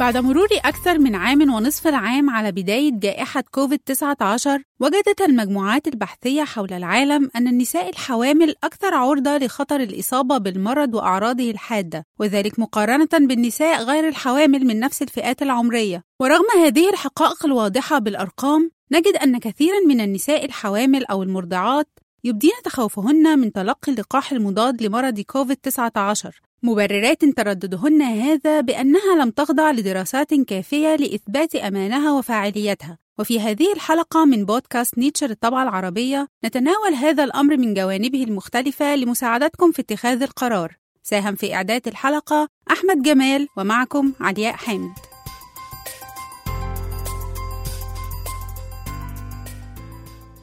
بعد مرور أكثر من عام ونصف العام على بداية جائحة كوفيد-19 وجدت المجموعات البحثية حول العالم أن النساء الحوامل أكثر عرضة لخطر الإصابة بالمرض وأعراضه الحادة وذلك مقارنة بالنساء غير الحوامل من نفس الفئات العمرية. ورغم هذه الحقائق الواضحة بالأرقام نجد أن كثيرا من النساء الحوامل أو المرضعات يبدين تخوفهن من تلقي اللقاح المضاد لمرض كوفيد-19 مبررات ترددهن هذا بأنها لم تخضع لدراسات كافية لإثبات أمانها وفاعليتها. وفي هذه الحلقة من بودكاست نيتشر الطبعة العربية نتناول هذا الأمر من جوانبه المختلفة لمساعدتكم في اتخاذ القرار. ساهم في إعداد الحلقة أحمد جمال ومعكم علياء حامد.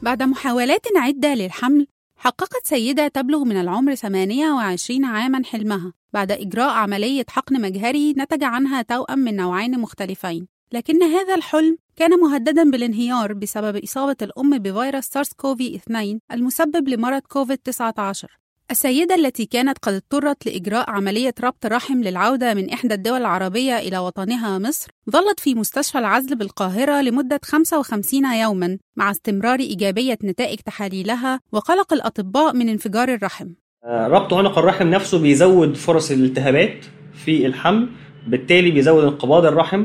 بعد محاولات عدة للحمل حققت سيدة تبلغ من العمر 28 عاما حلمها. بعد إجراء عملية حقن مجهري نتج عنها توأم من نوعين مختلفين. لكن هذا الحلم كان مهددا بالانهيار بسبب إصابة الأم بفيروس سارس كوفي 2 المسبب لمرض كوفيد 19 السيدة التي كانت قد اضطرت لإجراء عملية ربط رحم للعودة من إحدى الدول العربية إلى وطنها مصر ظلت في مستشفى العزل بالقاهرة لمدة 55 يوما مع استمرار إيجابية نتائج تحاليلها وقلق الأطباء من انفجار الرحم. ربط عنق الرحم نفسه بيزود فرص الالتهابات في الحمل بالتالي بيزود انقباض الرحم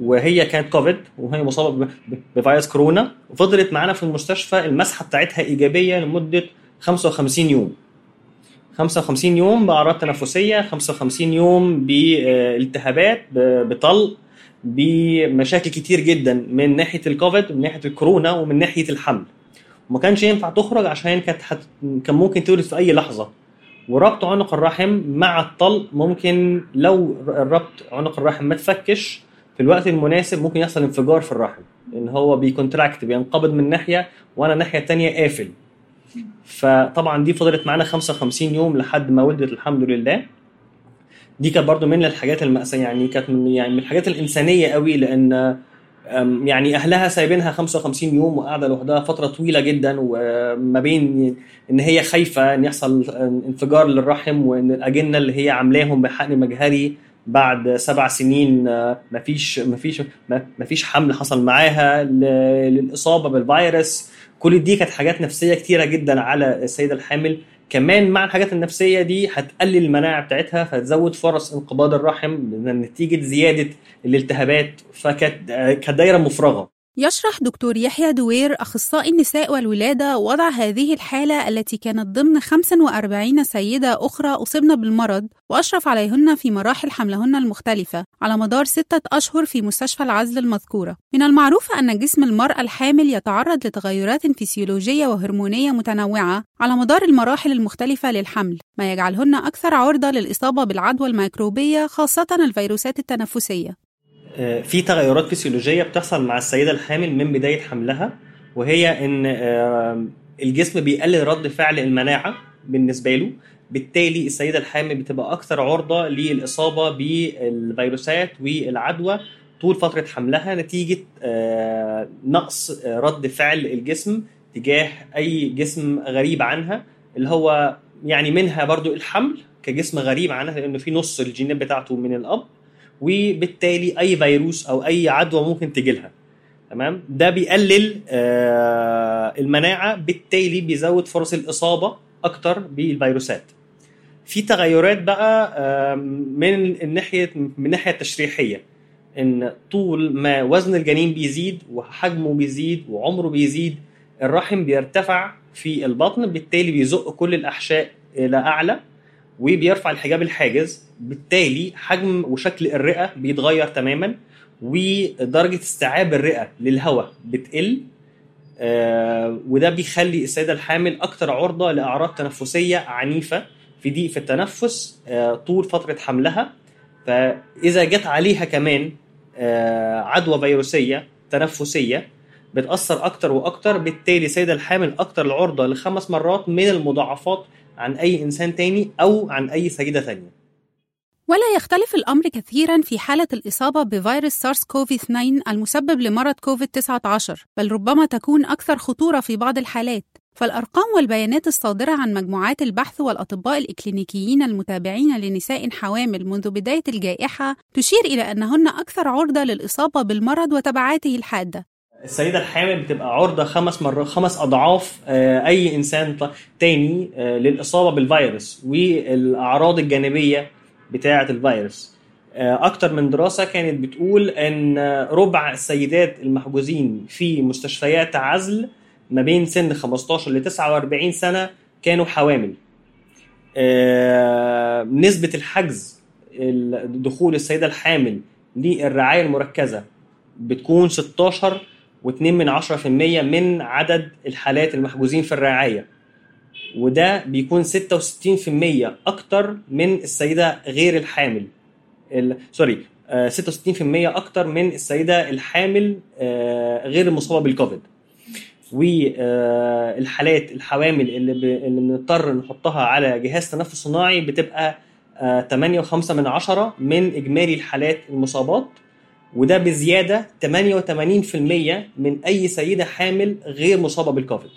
وهي كانت كوفيد وهي مصابة بفيروس كورونا. وفضلت معانا في المستشفى المسحة بتاعتها إيجابية لمدة 55 يوم. 55 يوم بأعراض تنفسية 55 يوم بالتهابات بطلق بمشاكل كتير جدا من ناحية الكوفيد ومن ناحية الكورونا ومن ناحية الحمل. وما كانش ينفع تخرج عشان كانت حت... كان ممكن تولد في أي لحظة. وربط عنق الرحم مع الطلق ممكن لو الربط عنق الرحم ما تفكش في الوقت المناسب ممكن يحصل انفجار في الرحم إن هو بيكونتراكت بينقبض من ناحية وأنا الناحية الثانية قافل. فطبعا دي فضلت معانا 55 يوم لحد ما ولدت الحمد لله. دي كانت برضو من الحاجات المأساة يعني كانت من يعني من الحاجات الإنسانية قوي لأن يعني أهلها سايبينها 55 يوم وقاعدة لوحدها فترة طويلة جدا وما بين إن هي خايفة إن يحصل انفجار للرحم وإن الأجنة اللي هي عاملاهم بحقن مجهري بعد سبع سنين مفيش مفيش مفيش حمل حصل معاها للإصابة بالفيروس. كل دي كانت حاجات نفسية كتيرة جدا على السيدة الحامل. كمان مع الحاجات النفسية دي هتقلل المناعة بتاعتها فتزود فرص انقباض الرحم نتيجة زيادة الالتهابات فكانت كانت دايرة مفرغة. يشرح دكتور يحيى دوير أخصائي النساء والولادة وضع هذه الحالة التي كانت ضمن 45 سيدة أخرى أصبن بالمرض وأشرف عليهن في مراحل حملهن المختلفة على مدار ستة أشهر في مستشفى العزل المذكورة. من المعروف أن جسم المرأة الحامل يتعرض لتغيرات فسيولوجية وهرمونية متنوعة على مدار المراحل المختلفة للحمل ما يجعلهن أكثر عرضة للإصابة بالعدوى الميكروبية خاصة الفيروسات التنفسية. في تغيرات فسيولوجية بتحصل مع السيدة الحامل من بداية حملها وهي إن الجسم بيقلل رد فعل المناعة بالنسبة له بالتالي السيدة الحامل بتبقى أكثر عرضة للإصابة بالفيروسات والعدوى طول فترة حملها نتيجة نقص رد فعل الجسم تجاه أي جسم غريب عنها اللي هو يعني منها برضو الحمل كجسم غريب عنها لأنه في نص الجينات بتاعته من الأب وبالتالي أي فيروس أو أي عدوى ممكن تجي لها. تمام؟ ده بيقلل آه المناعة بالتالي بيزود فرص الإصابة أكتر بالفيروسات. في تغيرات بقى آه من الناحية من الناحية التشريحية. إن طول ما وزن الجنين بيزيد وحجمه بيزيد وعمره بيزيد الرحم بيرتفع في البطن بالتالي بيزق كل الأحشاء إلى أعلى. وبيرفع الحجاب الحاجز بالتالي حجم وشكل الرئة بيتغير تماما ودرجة استيعاب الرئة للهواء بتقل آه وده بيخلي السيدة الحامل أكثر عرضة لأعراض تنفسية عنيفة في ضيق في التنفس آه طول فترة حملها. فإذا جت عليها كمان آه عدوى فيروسية تنفسية بتأثر أكتر وأكتر بالتالي السيدة الحامل أكتر العرضة لخمس مرات من المضاعفات عن أي إنسان تاني أو عن أي سيده تانية. ولا يختلف الأمر كثيرا في حالة الإصابة بفيروس سارس كوفي 2 المسبب لمرض كوفيد 19 بل ربما تكون أكثر خطورة في بعض الحالات. فالأرقام والبيانات الصادرة عن مجموعات البحث والأطباء الإكلينيكيين المتابعين لنساء حوامل منذ بداية الجائحة تشير إلى أنهن أكثر عرضة للإصابة بالمرض وتبعاته الحادة. السيدة الحامل بتبقى عرضة خمس مرات خمس أضعاف آه، أي إنسان تاني آه، للإصابة بالفيروس والأعراض الجانبية بتاعة الفيروس. آه، أكتر من دراسة كانت بتقول أن ربع السيدات المحجوزين في مستشفيات عزل ما بين سن 15 ل 49 سنة كانوا حوامل. نسبة الحجز ال- دخول السيدة الحامل للرعاية المركزة بتكون 16 و2 من 10% من عدد الحالات المحجوزين في الرعاية. وده بيكون 66% أكتر من السيدة غير الحامل. ال... سوري آه، 66% أكتر من السيدة الحامل آه، غير المصابة بالكوفيد. والحالات الحوامل اللي, ب... اللي بنضطر نحطها على جهاز تنفس صناعي بتبقى آه، 8.5 من عشرة من إجمالي الحالات المصابات. وده بزيادة 88% من أي سيدة حامل غير مصابة بالكوفيد.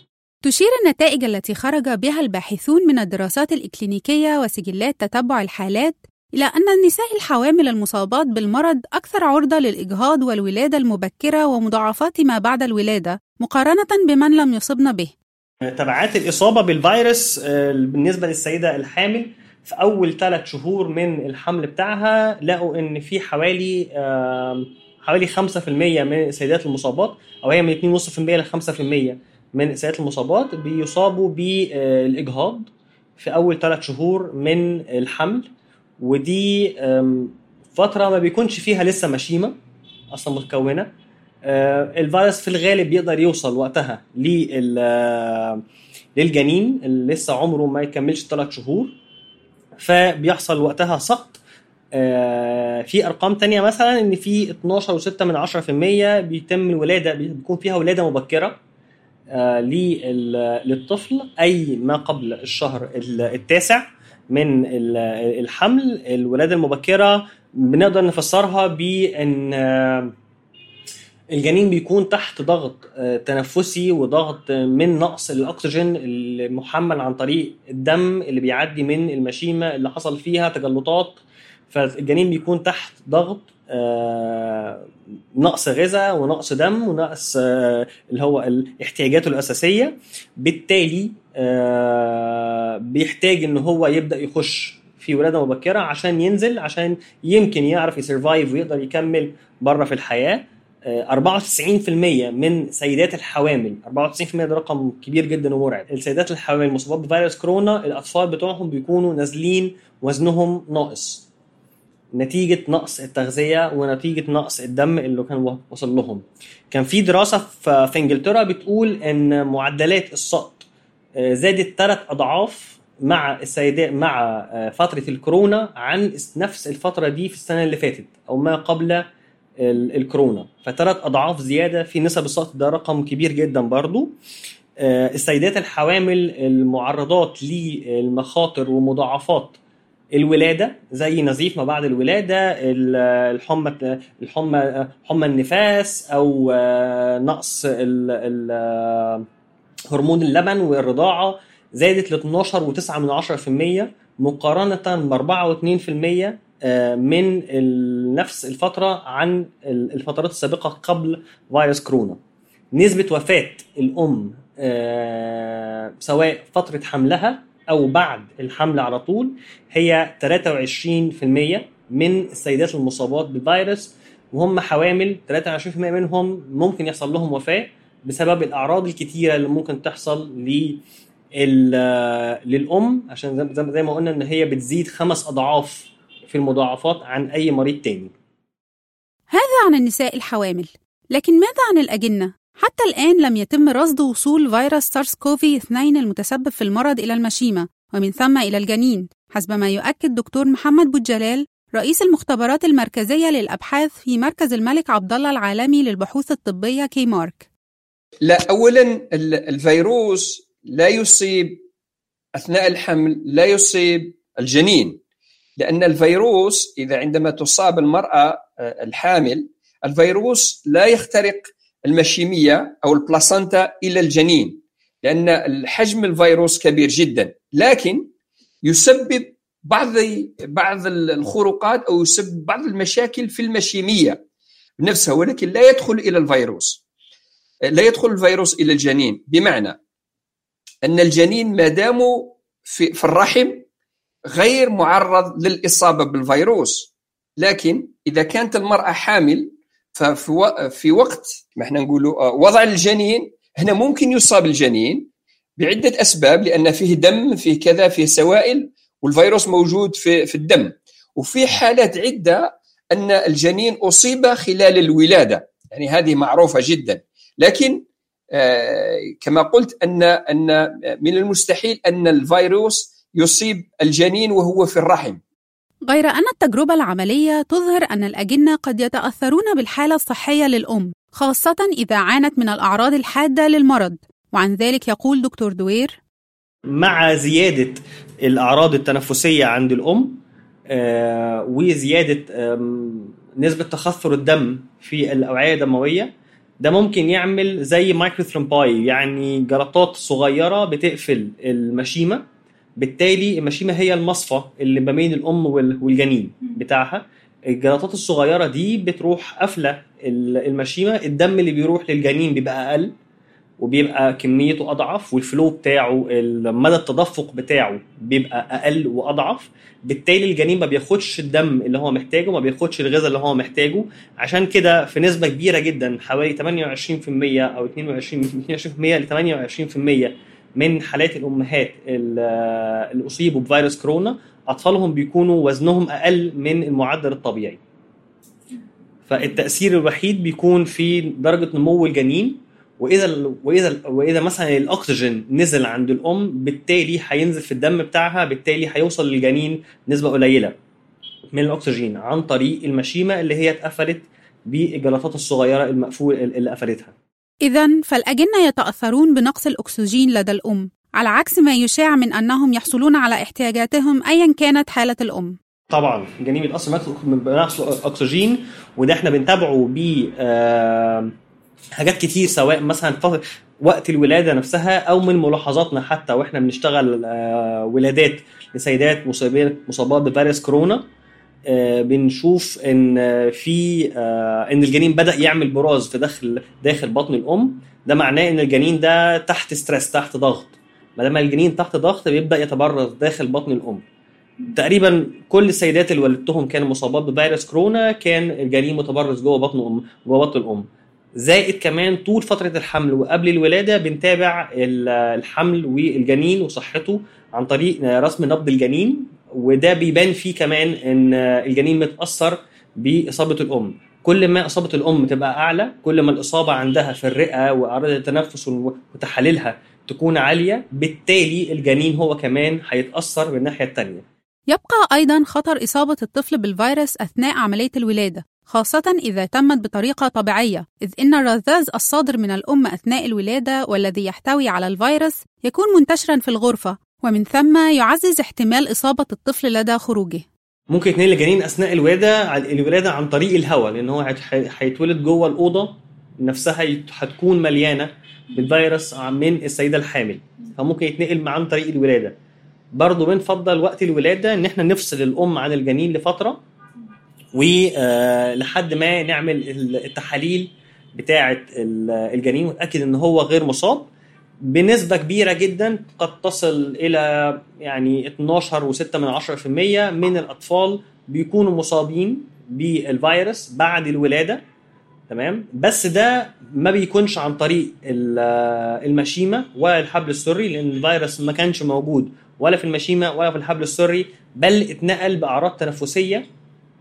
تشير النتائج التي خرج بها الباحثون من الدراسات الإكلينيكية وسجلات تتبع الحالات إلى أن النساء الحوامل المصابات بالمرض أكثر عرضة للإجهاض والولادة المبكرة ومضاعفات ما بعد الولادة مقارنة بمن لم يصبن به. تبعات الإصابة بالفيروس آه، بالنسبة للسيدة الحامل في أول ثلاث شهور من الحمل بتاعها لقوا إن في حوالي حوالي 5% من السيدات المصابات أو هي من 2.5% ل 5% من السيدات المصابات بيصابوا بالإجهاض في أول ثلاث شهور من الحمل. ودي آم، فترة ما بيكونش فيها لسه مشيمة أصلا متكونة. آه، الفيروس في الغالب بيقدر يوصل وقتها لل للجنين اللي لسه عمره ما يكملش ثلاث شهور. فبيحصل وقتها سقط. آه، في أرقام تانية مثلا إن في 12 و6 من 10% بيتم الولادة بيكون فيها ولادة مبكرة آه، لل- للطفل أي ما قبل الشهر ال- التاسع من ال- الحمل. الولادة المبكرة بنقدر نفسرها بإن آه، الجنين بيكون تحت ضغط آه، تنفسي وضغط آه، من نقص الأكسجين المحمل عن طريق الدم اللي بيعدي من المشيمة اللي حصل فيها تجلطات. فالجنين بيكون تحت ضغط آه، نقص غذاء ونقص دم ونقص اللي هو احتياجاته الأساسية. بالتالي بيحتاج إن هو يبدأ يخش في ولادة مبكرة عشان ينزل عشان يمكن يعرف يسرفايف ويقدر يكمل بره في الحياة. 94% من سيدات الحوامل. 94% ده رقم كبير جدا ومرعب. السيدات الحوامل المصابات بفيروس كورونا الأطفال بتوعهم بيكونوا نازلين وزنهم ناقص. نتيجة نقص التغذية ونتيجة نقص الدم اللي كان وصل لهم. كان في دراسة في إنجلترا بتقول إن معدلات السقط آه، زادت ثلاث أضعاف مع السيدات مع آه، فترة الكورونا عن نفس الفترة دي في السنة اللي فاتت أو ما قبل الكورونا. فثلاث أضعاف زيادة في نسب السقط ده رقم كبير جدا برضو. آه، السيدات الحوامل المعرضات للمخاطر ومضاعفات الولادة زي نزيف ما بعد الولادة ال- الحمى الحمى حمى النفاس أو آه، نقص آه، هرمون اللبن والرضاعة زادت ل 12 و9 من 10% مقارنة ب 4 و2% آه، من ال- نفس الفترة عن ال- الفترات السابقة قبل فيروس كورونا. نسبة وفاة الأم آه، سواء فترة حملها أو بعد الحمل على طول هي 23% من السيدات المصابات بالفيروس وهم حوامل 23% منهم ممكن يحصل لهم وفاة بسبب الأعراض الكتيرة اللي ممكن تحصل ل للأم عشان زي ما قلنا إن هي بتزيد خمس أضعاف في المضاعفات عن أي مريض تاني. هذا عن النساء الحوامل. لكن ماذا عن الأجنة؟ حتى الآن لم يتم رصد وصول فيروس سارس كوفي 2 المتسبب في المرض إلى المشيمة ومن ثم إلى الجنين حسب ما يؤكد دكتور محمد بوجلال رئيس المختبرات المركزية للأبحاث في مركز الملك عبد الله العالمي للبحوث الطبية كي مارك لا اولا ال- الفيروس لا يصيب أثناء الحمل لا يصيب الجنين. لأن الفيروس إذا عندما تصاب المرأة آه، الحامل الفيروس لا يخترق المشيمية أو البلاسنتا إلى الجنين لأن حجم الفيروس كبير جدا. لكن يسبب بعض بعض الخروقات أو يسبب بعض المشاكل في المشيمية نفسها ولكن لا يدخل إلى الفيروس. لا يدخل الفيروس إلى الجنين. بمعنى أن الجنين ما دام في, في الرحم غير معرض للإصابة بالفيروس. لكن إذا كانت المرأة حامل ففي في وقت ما إحنا نقولوا وضع الجنين هنا ممكن يصاب الجنين بعدة أسباب لأن فيه دم فيه كذا فيه سوائل والفيروس موجود في في الدم. وفي حالات عدة أن الجنين أصيب خلال الولادة. يعني هذه معروفة جدا. لكن آه، كما قلت أن أن من المستحيل أن الفيروس يصيب الجنين وهو في الرحم. غير أن التجربة العملية تظهر أن الأجنة قد يتأثرون بالحالة الصحية للأم خاصة إذا عانت من الأعراض الحادة للمرض. وعن ذلك يقول دكتور دوير مع زيادة الأعراض التنفسية عند الأم آه، وزيادة نسبة تخثر الدم في الأوعية الدموية ده ممكن يعمل زي micro thrombi يعني جلطات صغيرة بتقفل المشيمة. بالتالي المشيمة هي المصفى اللي ما بين الأم والجنين بتاعها. الجلطات الصغيرة دي بتروح قافلة المشيمة الدم اللي بيروح للجنين بيبقى أقل وبيبقى كميته أضعف والفلو بتاعه مدى التدفق بتاعه بيبقى أقل وأضعف. بالتالي الجنين ما بياخدش الدم اللي هو محتاجه ما بياخدش الغذاء اللي هو محتاجه. عشان كده في نسبة كبيرة جدا حوالي 28% أو 22 22% ل 28% من حالات الأمهات اللي أصيبوا بفيروس كورونا أطفالهم بيكونوا وزنهم أقل من المعدل الطبيعي فالتأثير الوحيد بيكون في درجة نمو الجنين وإذا وإذا وإذا مثلا الأكسجين نزل عند الأم بالتالي هينزل في الدم بتاعها بالتالي هيوصل للجنين نسبة قليلة من الأكسجين عن طريق المشيمة اللي هي اتقفلت بالجلطات الصغيرة المقفول اللي قفلتها. اذا فالأجنة يتأثرون بنقص الأكسجين لدى الأم على عكس ما يشاع من أنهم يحصلون على احتياجاتهم ايا كانت حالة الأم. طبعا الجنين بيتاثر بنقص الأكسجين وده إحنا بنتابعه ب آه حاجات كتير سواء مثلا وقت الولادة نفسها أو من ملاحظاتنا حتى وإحنا بنشتغل آه، ولادات لسيدات مصابات بفيروس كورونا بنشوف إن في آه، إن الجنين بدأ يعمل براز في داخل داخل بطن الأم. ده معناه إن الجنين ده تحت ستريس تحت ضغط. ما دام الجنين تحت ضغط بيبدأ يتبرز داخل بطن الأم. تقريبا كل السيدات اللي ولدتهم كانوا مصابات بفيروس كورونا كان الجنين متبرز جوه بطن أم جوه بطن الأم. زائد كمان طول فترة الحمل وقبل الولادة بنتابع الحمل والجنين وصحته عن طريق رسم نبض الجنين. وده بيبان فيه كمان إن الجنين متأثر بإصابة الأم. كل ما إصابة الأم تبقى أعلى كل ما الإصابة عندها في الرئة وأعراض التنفس وتحاليلها تكون عالية بالتالي الجنين هو كمان هيتأثر من الناحية التانية. يبقى أيضا خطر إصابة الطفل بالفيروس أثناء عملية الولادة خاصة إذا تمت بطريقة طبيعية، إذ إن الرذاذ الصادر من الأم أثناء الولادة والذي يحتوي على الفيروس يكون منتشرا في الغرفة، ومن ثم يعزز احتمال إصابة الطفل لدى خروجه. ممكن يتنقل الجنين أثناء الولادة الولادة عن طريق الهواء لأن هو هيتولد جوه الأوضة نفسها هتكون مليانة بالفيروس من السيدة الحامل، فممكن يتنقل عن طريق الولادة. برضه بنفضل وقت الولادة إن إحنا نفصل الأم عن الجنين لفترة ولحد ما نعمل التحاليل بتاعة الجنين ونتاكد إن هو غير مصاب بنسبة كبيرة جدا قد تصل إلى يعني 12 و6 من 10% من الأطفال بيكونوا مصابين بالفيروس بعد الولادة تمام؟ بس ده ما بيكونش عن طريق المشيمة ولا الحبل السري لأن الفيروس ما كانش موجود ولا في المشيمة ولا في الحبل السري بل اتنقل بأعراض تنفسية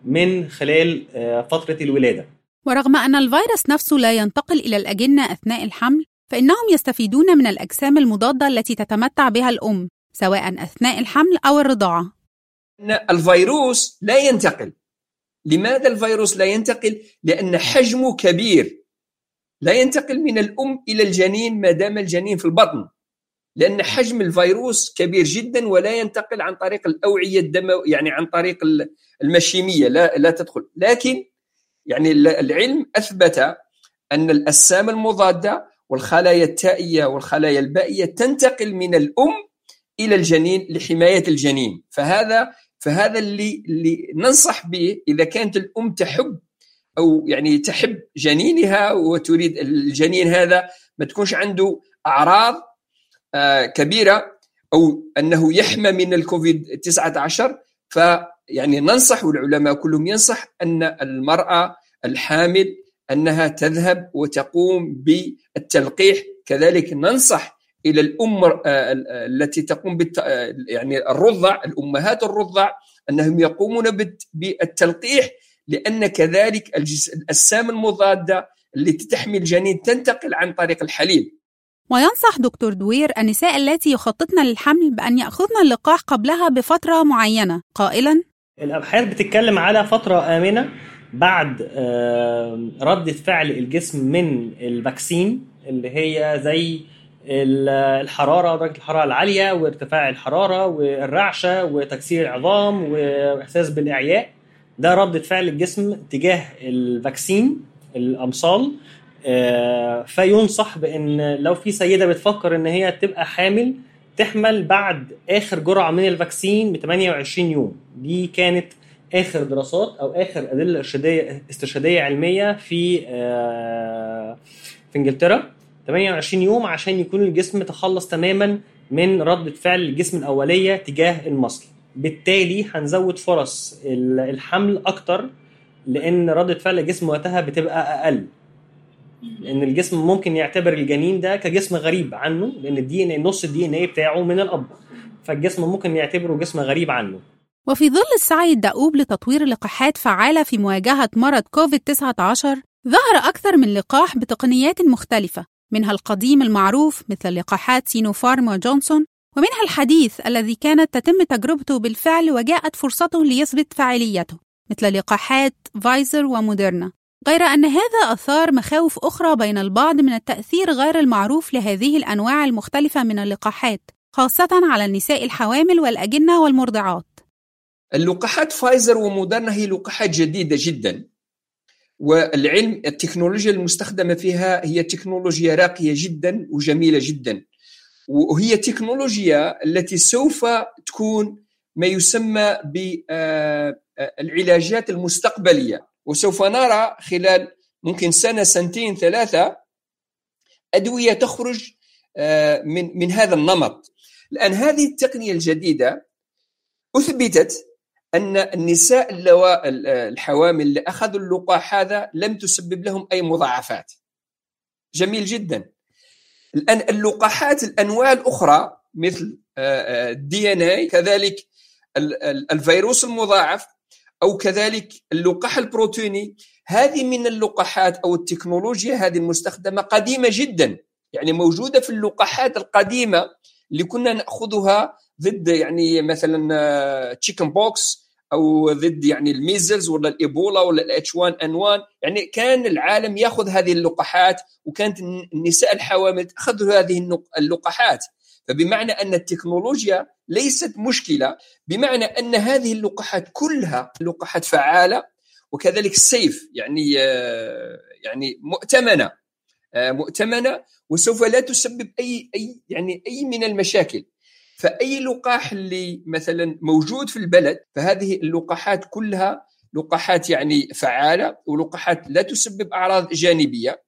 من خلال آه، فترة الولادة. ورغم أن الفيروس نفسه لا ينتقل إلى الأجنة أثناء الحمل فإنهم يستفيدون من الأجسام المضادة التي تتمتع بها الأم سواء أثناء الحمل أو الرضاعة. الفيروس لا ينتقل. لماذا الفيروس لا ينتقل؟ لأن حجمه كبير. لا ينتقل من الأم إلى الجنين ما دام الجنين في البطن. لأن حجم الفيروس كبير جدا ولا ينتقل عن طريق الأوعية الدموية يعني عن طريق المشيمية لا لا تدخل. لكن يعني العلم أثبت أن الأجسام المضادة والخلايا التائية والخلايا البائية تنتقل من الأم إلى الجنين لحماية الجنين. فهذا فهذا اللي اللي ننصح به إذا كانت الأم تحب أو يعني تحب جنينها وتريد الجنين هذا ما تكونش عنده أعراض آه، كبيرة أو أنه يحمى من الكوفيد 19 فيعني ننصح والعلماء كلهم ينصح أن المرأة الحامل أنها تذهب وتقوم بالتلقيح. كذلك ننصح إلى الام آه، التي تقوم بالت... آه، يعني الرضع الأمهات الرضع أنهم يقومون بالتلقيح لأن كذلك الأجسام المضادة التي تحمي الجنين تنتقل عن طريق الحليب. وينصح دكتور دوير النساء التي يخططن للحمل بأن يأخذن اللقاح قبلها بفترة معينة. قائلا الأبحاث بتتكلم على فترة آمنة. بعد ردة فعل الجسم من ال vaccine اللي هي زي الحرارة درجة الحرارة العالية وارتفاع الحرارة والرعشة وتكسير العظام وإحساس بالإعياء. ده ردة فعل الجسم تجاه ال vaccine الأمصال. آه، فينصح بإن لو في سيدة بتفكر إن هي تبقى حامل تحمل بعد آخر جرعة من ال vaccine ب 28 يوم. دي كانت آخر دراسات أو آخر أدلة ارشاديه استرشادية علمية في آه، في إنجلترا. 28 يوم عشان يكون الجسم تخلص تماما من ردة فعل الجسم الأولية تجاه المصل. بالتالي هنزود فرص الحمل أكتر لأن ردة فعل الجسم وقتها بتبقى أقل. لأن الجسم ممكن يعتبر الجنين ده كجسم غريب عنه لأن ال DN نص ال DNA بتاعه من الأب. فالجسم ممكن يعتبره جسم غريب عنه. وفي ظل السعي الدؤوب لتطوير لقاحات فعالة في مواجهة مرض كوفيد-19 ظهر أكثر من لقاح بتقنيات مختلفة منها القديم المعروف مثل لقاحات سينوفارم وجونسون ومنها الحديث الذي كانت تتم تجربته بالفعل وجاءت فرصته ليثبت فاعليته مثل لقاحات فايزر وموديرنا. غير أن هذا أثار مخاوف أخرى بين البعض من التأثير غير المعروف لهذه الأنواع المختلفة من اللقاحات خاصة على النساء الحوامل والأجنة والمرضعات. اللقاحات فايزر ومودرنا هي لقاحات جديدة جدا. والعلم التكنولوجيا المستخدمة فيها هي تكنولوجيا راقية جدا وجميلة جدا. وهي تكنولوجيا التي سوف تكون ما يسمى بالعلاجات المستقبلية. وسوف نرى خلال ممكن سنة سنتين ثلاثة أدوية تخرج آه، من من هذا النمط. الآن هذه التقنية الجديدة أثبتت أن النساء الحوامل اللي أخذوا اللقاح هذا لم تسبب لهم أي مضاعفات. جميل جدا. الآن اللقاحات الأنواع الأخرى مثل الدي ان اي كذلك الفيروس المضاعف أو كذلك اللقاح البروتيني. هذه من اللقاحات أو التكنولوجيا هذه المستخدمة قديمة جدا. يعني موجودة في اللقاحات القديمة اللي كنا نأخذها ضد يعني مثلا chicken آه، pox أو ضد يعني ال measles ولا الإيبولا ولا ال H 1 N 1 يعني كان العالم يأخذ هذه اللقاحات وكانت النساء الحوامل تأخذ هذه اللقاحات. فبمعنى أن التكنولوجيا ليست مشكلة بمعنى أن هذه اللقاحات كلها لقاحات فعالة وكذلك سيف يعني آه، يعني مؤتمنة آه، مؤتمنة وسوف لا تسبب أي أي يعني أي من المشاكل. فأي لقاح اللي مثلا موجود في البلد فهذه اللقاحات كلها لقاحات يعني فعالة ولقاحات لا تسبب أعراض جانبية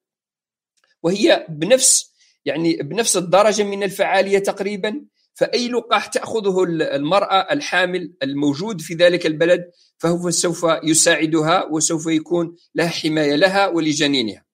وهي بنفس يعني بنفس الدرجة من الفعالية تقريبا فأي لقاح تأخذه المرأة الحامل الموجود في ذلك البلد فهو سوف يساعدها وسوف يكون لها حماية لها ولجنينها.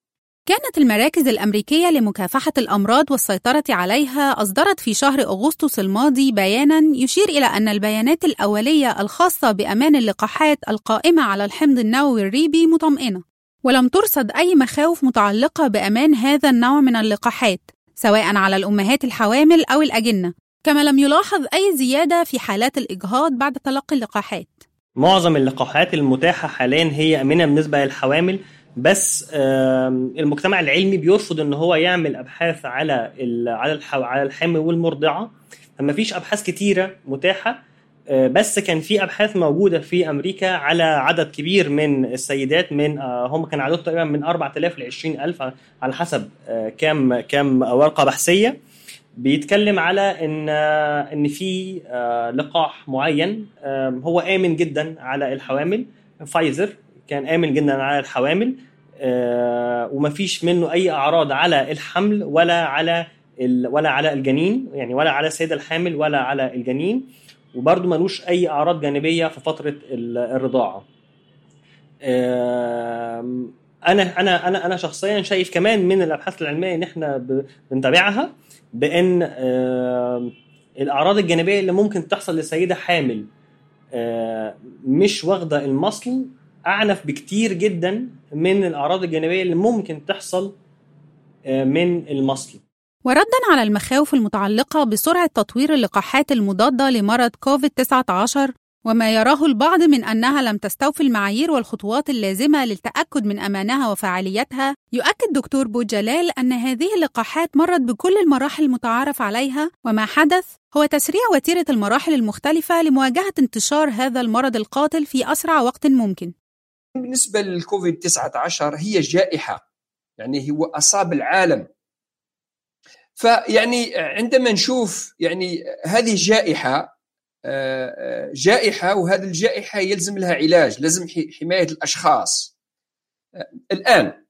كانت المراكز الأمريكية لمكافحة الأمراض والسيطرة عليها أصدرت في شهر أغسطس الماضي بيانا يشير إلى أن البيانات الأولية الخاصة بأمان اللقاحات القائمة على الحمض النووي الريبي مطمئنة. ولم ترصد أي مخاوف متعلقة بأمان هذا النوع من اللقاحات سواء على الأمهات الحوامل أو الأجنة كما لم يلاحظ أي زيادة في حالات الإجهاض بعد تلقي اللقاحات. معظم اللقاحات المتاحة حاليا هي آمنة بالنسبة للحوامل بس المجتمع العلمي بيرفض إن هو يعمل أبحاث على على على الحامل والمرضعة. فما فيش أبحاث كتيرة متاحة آه، بس كان في أبحاث موجودة في أمريكا على عدد كبير من السيدات من آه، هم كان عددهم تقريبا من 4000 ل 20000 على حسب آه، كام كام ورقة بحثية. بيتكلم على إن إن في لقاح معين هو آمن جدا على الحوامل فايزر. كان آمن جدا على الحوامل ومفيش منه أي أعراض على الحمل ولا على ولا على الجنين يعني ولا على السيدة الحامل ولا على الجنين وبرده ملوش أي أعراض جانبية في فترة الرضاعة. أنا أنا أنا أنا شخصيا شايف كمان من الأبحاث العلمية اللي إحنا بنتابعها بإن الأعراض الجانبية اللي ممكن تحصل لسيده حامل مش واخدة المصل أعنف بكتير جدا من الأعراض الجانبية اللي ممكن تحصل من المصل وردا على المخاوف المتعلقة بسرعة تطوير اللقاحات المضادة لمرض كوفيد-19 وما يراه البعض من أنها لم تستوفي المعايير والخطوات اللازمة للتأكد من أمانها وفعاليتها، يؤكد دكتور بوجلال أن هذه اللقاحات مرت بكل المراحل المتعارف عليها، وما حدث هو تسريع وتيرة المراحل المختلفة لمواجهة انتشار هذا المرض القاتل في أسرع وقت ممكن. بالنسبة للكوفيد 19 هي جائحة، يعني هو أصاب العالم. فيعني عندما نشوف يعني هذه جائحة جائحة وهذه الجائحة يلزم لها علاج لازم حماية الأشخاص. الآن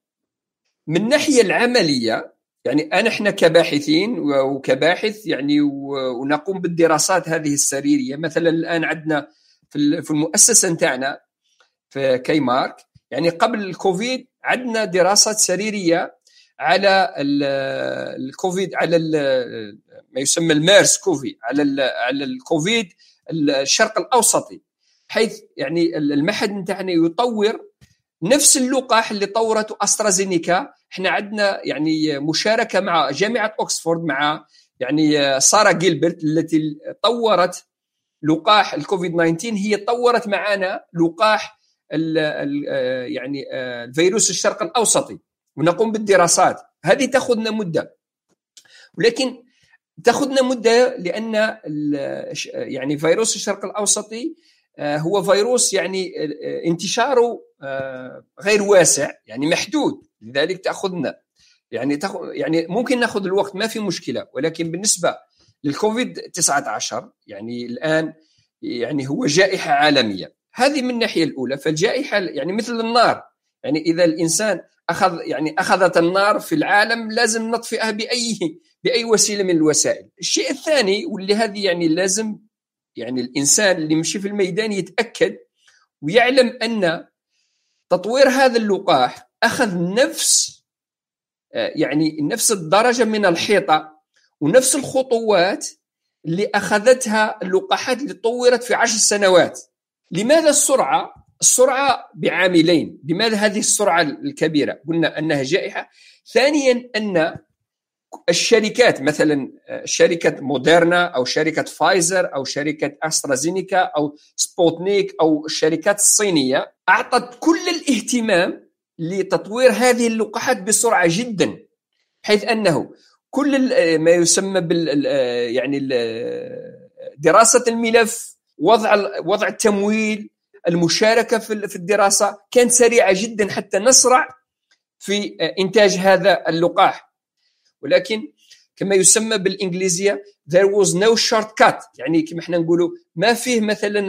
من الناحيه العملية يعني أنا إحنا كباحثين وكباحث يعني ونقوم بالدراسات هذه السريرية. مثلا الآن عندنا في المؤسسة نتاعنا في كيمارك يعني قبل الكوفيد عندنا دراسات سريرية على الكوفيد على ما يسمى الميرس كوفي على على الكوفيد الشرق الأوسطي. حيث يعني المعهد نتاعنا يطور نفس اللقاح اللي طورته أسترازينيكا. إحنا عندنا يعني مشاركة مع جامعة اوكسفورد مع يعني ساره جيلبرت التي طورت لقاح الكوفيد 19 هي طورت معنا لقاح ال ال يعني الفيروس الشرق الأوسطي ونقوم بالدراسات. هذه تأخذنا مدة. ولكن تأخذنا مدة لأن يعني فيروس الشرق الأوسطي هو فيروس يعني انتشاره غير واسع يعني محدود. لذلك تأخذنا. يعني يعني ممكن نأخذ الوقت ما في مشكلة. ولكن بالنسبة للكوفيد 19 يعني الآن يعني هو جائحة عالمية. هذه من الناحية الأولى. فالجائحة يعني مثل النار. يعني إذا الإنسان اخذ يعني أخذت النار في العالم لازم نطفئها باي بأي وسيلة من الوسائل. الشيء الثاني واللي هذه يعني لازم يعني الإنسان اللي يمشي في الميدان يتأكد ويعلم أن تطوير هذا اللقاح أخذ نفس يعني نفس الدرجة من الحيطة ونفس الخطوات اللي أخذتها اللقاحات اللي طورت في عشر سنوات. لماذا السرعة؟ السرعة بعاملين. لماذا هذه السرعة الكبيرة؟ قلنا أنها جائحة. ثانيا أن الشركات مثلا شركة موديرنا أو شركة فايزر أو شركة أسترازينيكا أو سبوتنيك أو الشركات الصينيه أعطت كل الاهتمام لتطوير هذه اللقاحات بسرعة جدا حيث أنه كل ما يسمى بال يعني دراسة الملف وضع وضع التمويل المشاركة في الدراسة كانت سريعه جدا حتى نسرع في إنتاج هذا اللقاح. ولكن كما يسمى بالإنجليزية there was no shortcut. يعني كما إحنا نقولوا ما فيه مثلا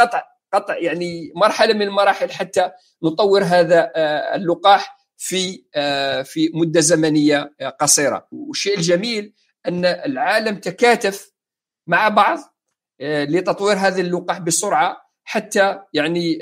قطع قطع يعني مرحلة من المراحل حتى نطور هذا اللقاح في في مدة زمنية قصيرة. والشيء الجميل أن العالم تكاتف مع بعض لتطوير هذا اللقاح بسرعة حتى يعني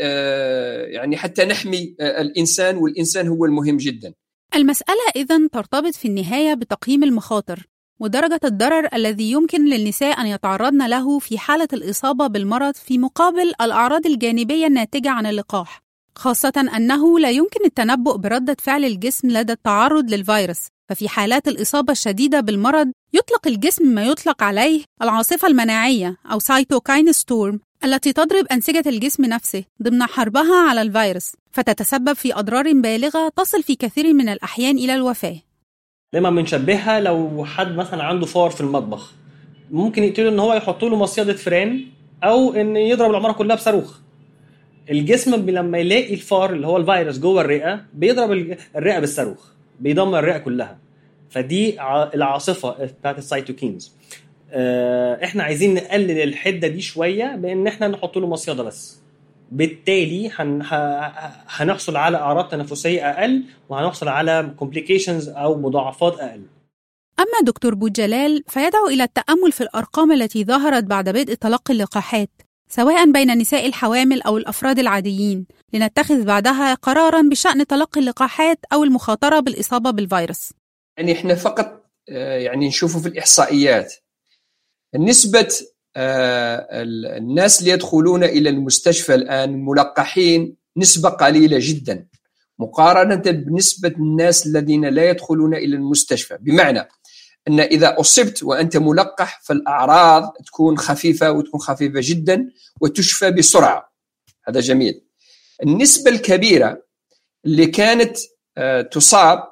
يعني حتى نحمي الإنسان والإنسان هو المهم جدا. المسألة إذا ترتبط في النهاية بتقييم المخاطر ودرجة الضرر الذي يمكن للنساء أن يتعرضن له في حالة الإصابة بالمرض في مقابل الأعراض الجانبية الناتجة عن اللقاح، خاصة أنه لا يمكن التنبؤ بردة فعل الجسم لدى التعرض للفيروس، ففي حالات الإصابة الشديدة بالمرض يطلق الجسم ما يطلق عليه العاصفة المناعية أو cytokine storm التي تضرب أنسجة الجسم نفسه ضمن حربها على الفيروس فتتسبب في أضرار بالغة تصل في كثير من الأحيان إلى الوفاة. دايما بنشبهها لو حد مثلا عنده فار في المطبخ ممكن يقتله إن هو يحط له مصيدة فران أو إن يضرب العمارة كلها بصاروخ. الجسم لما يلاقي الفار اللي هو الفيروس جوه الرئة بيضرب الرئة بالصاروخ. بيدمر الرئة كلها. فدي العاصفة بتاعت ال cytokines إحنا عايزين نقلل الحدة دي شوية بإن إحنا نحط له مصيدة بس. بالتالي هن... هنحصل على أعراض تنفسية أقل وهنحصل على كومبليكيشنز أو مضاعفات أقل. أما دكتور بوجلال فيدعو إلى التأمل في الأرقام التي ظهرت بعد بدء تلقي اللقاحات. سواء بين النساء الحوامل أو الأفراد العاديين لنتخذ بعدها قرارا بشأن تلقي اللقاحات أو المخاطرة بالإصابة بالفيروس. يعني إحنا فقط يعني نشوفه في الإحصائيات. نسبة الناس اللي يدخلون إلى المستشفى الآن ملقحين نسبة قليلة جدا مقارنة بنسبة الناس الذين لا يدخلون إلى المستشفى. بمعنى أن إذا أصبت وأنت ملقح فالأعراض تكون خفيفة وتكون خفيفة جدا وتشفى بسرعة. هذا جميل. النسبة الكبيرة اللي كانت تصاب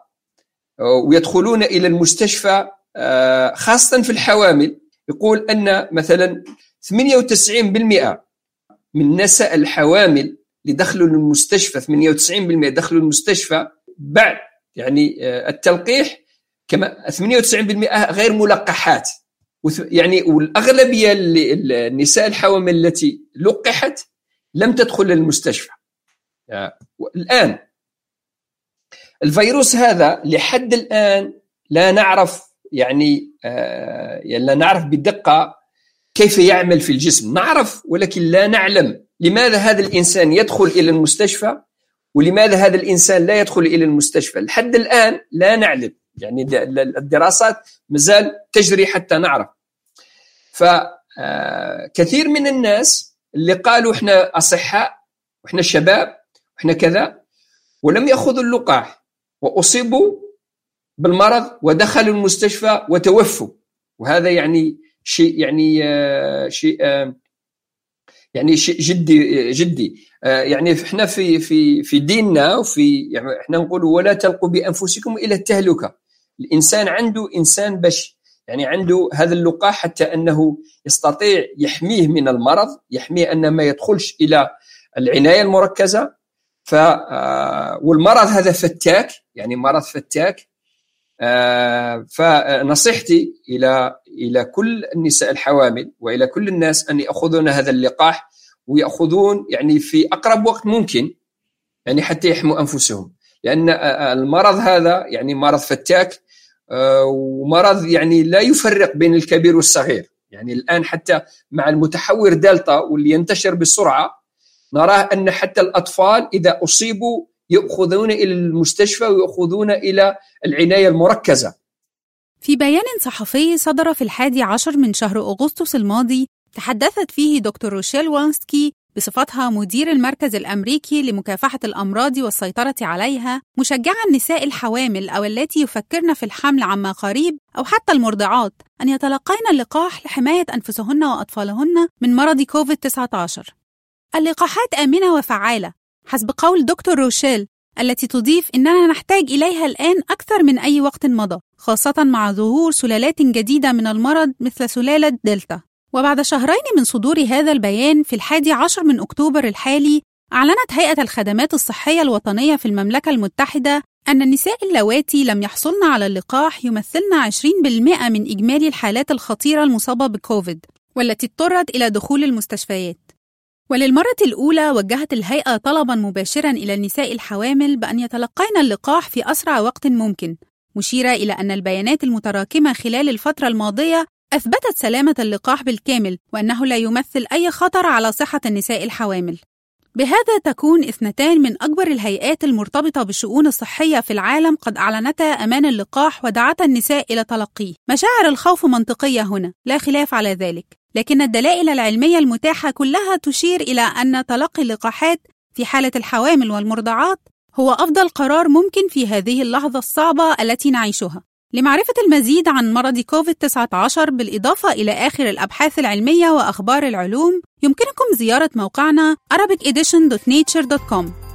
ويدخلون إلى المستشفى خاصة في الحوامل يقول أن مثلا 98% من النساء الحوامل اللي دخلوا المستشفى 98% دخلوا المستشفى بعد يعني التلقيح كما 98% غير ملقحات. يعني والأغلبية النساء الحوامل التي لقحت لم تدخل المستشفى. الان الفيروس هذا لحد الآن لا نعرف يعني آه لا نعرف بدقة كيف يعمل في الجسم. نعرف ولكن لا نعلم لماذا هذا الإنسان يدخل إلى المستشفى ولماذا هذا الإنسان لا يدخل إلى المستشفى. لحد الآن لا نعلم. يعني الدراسات مازال تجري حتى نعرف. فكثير من الناس اللي قالوا إحنا أصحاء وإحنا شباب وإحنا كذا ولم يأخذوا اللقاح وأصيبوا بالمرض ودخلوا المستشفى وتوفوا. وهذا يعني شيء يعني شيء يعني شيء جدي جدي. يعني إحنا في في في ديننا وفي يعني إحنا نقول ولا تلقوا بأنفسكم إلى التهلكة. الإنسان عنده إنسان باش يعني عنده هذا اللقاح حتى أنه يستطيع يحميه من المرض يحميه أن ما يدخلش إلى العناية المركزة. ف والمرض هذا فتاك يعني مرض فتاك. فنصيحتي إلى إلى كل النساء الحوامل وإلى كل الناس أن يأخذون هذا اللقاح ويأخذون يعني في أقرب وقت ممكن يعني حتى يحموا أنفسهم. لأن المرض هذا يعني مرض فتاك ومرض يعني لا يفرق بين الكبير والصغير. يعني الآن حتى مع المتحور دلتا واللي ينتشر بسرعة نراه أن حتى الأطفال إذا أصيبوا يأخذون إلى المستشفى ويأخذون إلى العناية المركزة. في بيان صحفي صدر في الحادي عشر من شهر أغسطس الماضي تحدثت فيه دكتور روشيل وانسكي بصفتها مدير المركز الأمريكي لمكافحة الأمراض والسيطرة عليها مشجعة النساء الحوامل أو التي يفكرن في الحمل عما قريب أو حتى المرضعات أن يتلقين اللقاح لحماية أنفسهن وأطفالهن من مرض كوفيد-19 اللقاحات آمنة وفعالة حسب قول دكتور روشيل التي تضيف إننا نحتاج إليها الآن أكثر من أي وقت مضى خاصة مع ظهور سلالات جديدة من المرض مثل سلالة دلتا. وبعد شهرين من صدور هذا البيان في الحادي عشر من أكتوبر الحالي أعلنت هيئة الخدمات الصحية الوطنية في المملكة المتحدة أن النساء اللواتي لم يحصلن على اللقاح يمثلن 20% من إجمالي الحالات الخطيرة المصابة بكوفيد والتي اضطرت إلى دخول المستشفيات. وللمرة الأولى وجهت الهيئة طلبا مباشرا إلى النساء الحوامل بأن يتلقين اللقاح في أسرع وقت ممكن مشيرة إلى أن البيانات المتراكمة خلال الفترة الماضية أثبتت سلامة اللقاح بالكامل وأنه لا يمثل أي خطر على صحة النساء الحوامل. بهذا تكون اثنتان من أكبر الهيئات المرتبطة بالشؤون الصحية في العالم قد أعلنتا أمان اللقاح ودعتا النساء إلى تلقيه. مشاعر الخوف منطقية هنا لا خلاف على ذلك. لكن الدلائل العلمية المتاحة كلها تشير إلى أن تلقي اللقاحات في حالة الحوامل والمرضعات هو أفضل قرار ممكن في هذه اللحظة الصعبة التي نعيشها. لمعرفة المزيد عن مرض كوفيد-19 بالإضافة إلى آخر الأبحاث العلمية وأخبار العلوم، يمكنكم زيارة موقعنا arabicedition.nature.com